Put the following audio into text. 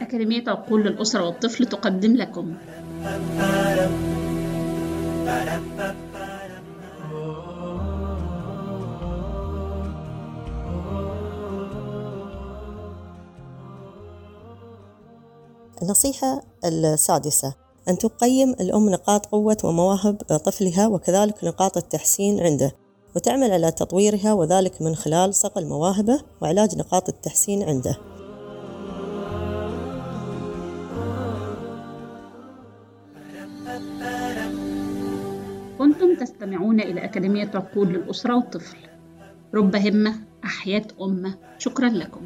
أكاديمية عقول للأسرة والطفل تقدم لكم. النصيحة السادسة أن تقيم الأم نقاط قوة ومواهب طفلها وكذلك نقاط التحسين عنده. وتعمل على تطويرها وذلك من خلال صقل مواهبه وعلاج نقاط التحسين عنده. كنتم تستمعون إلى أكاديمية عقول للأسرة والطفل. رب همة أحياء أمة. شكرا لكم.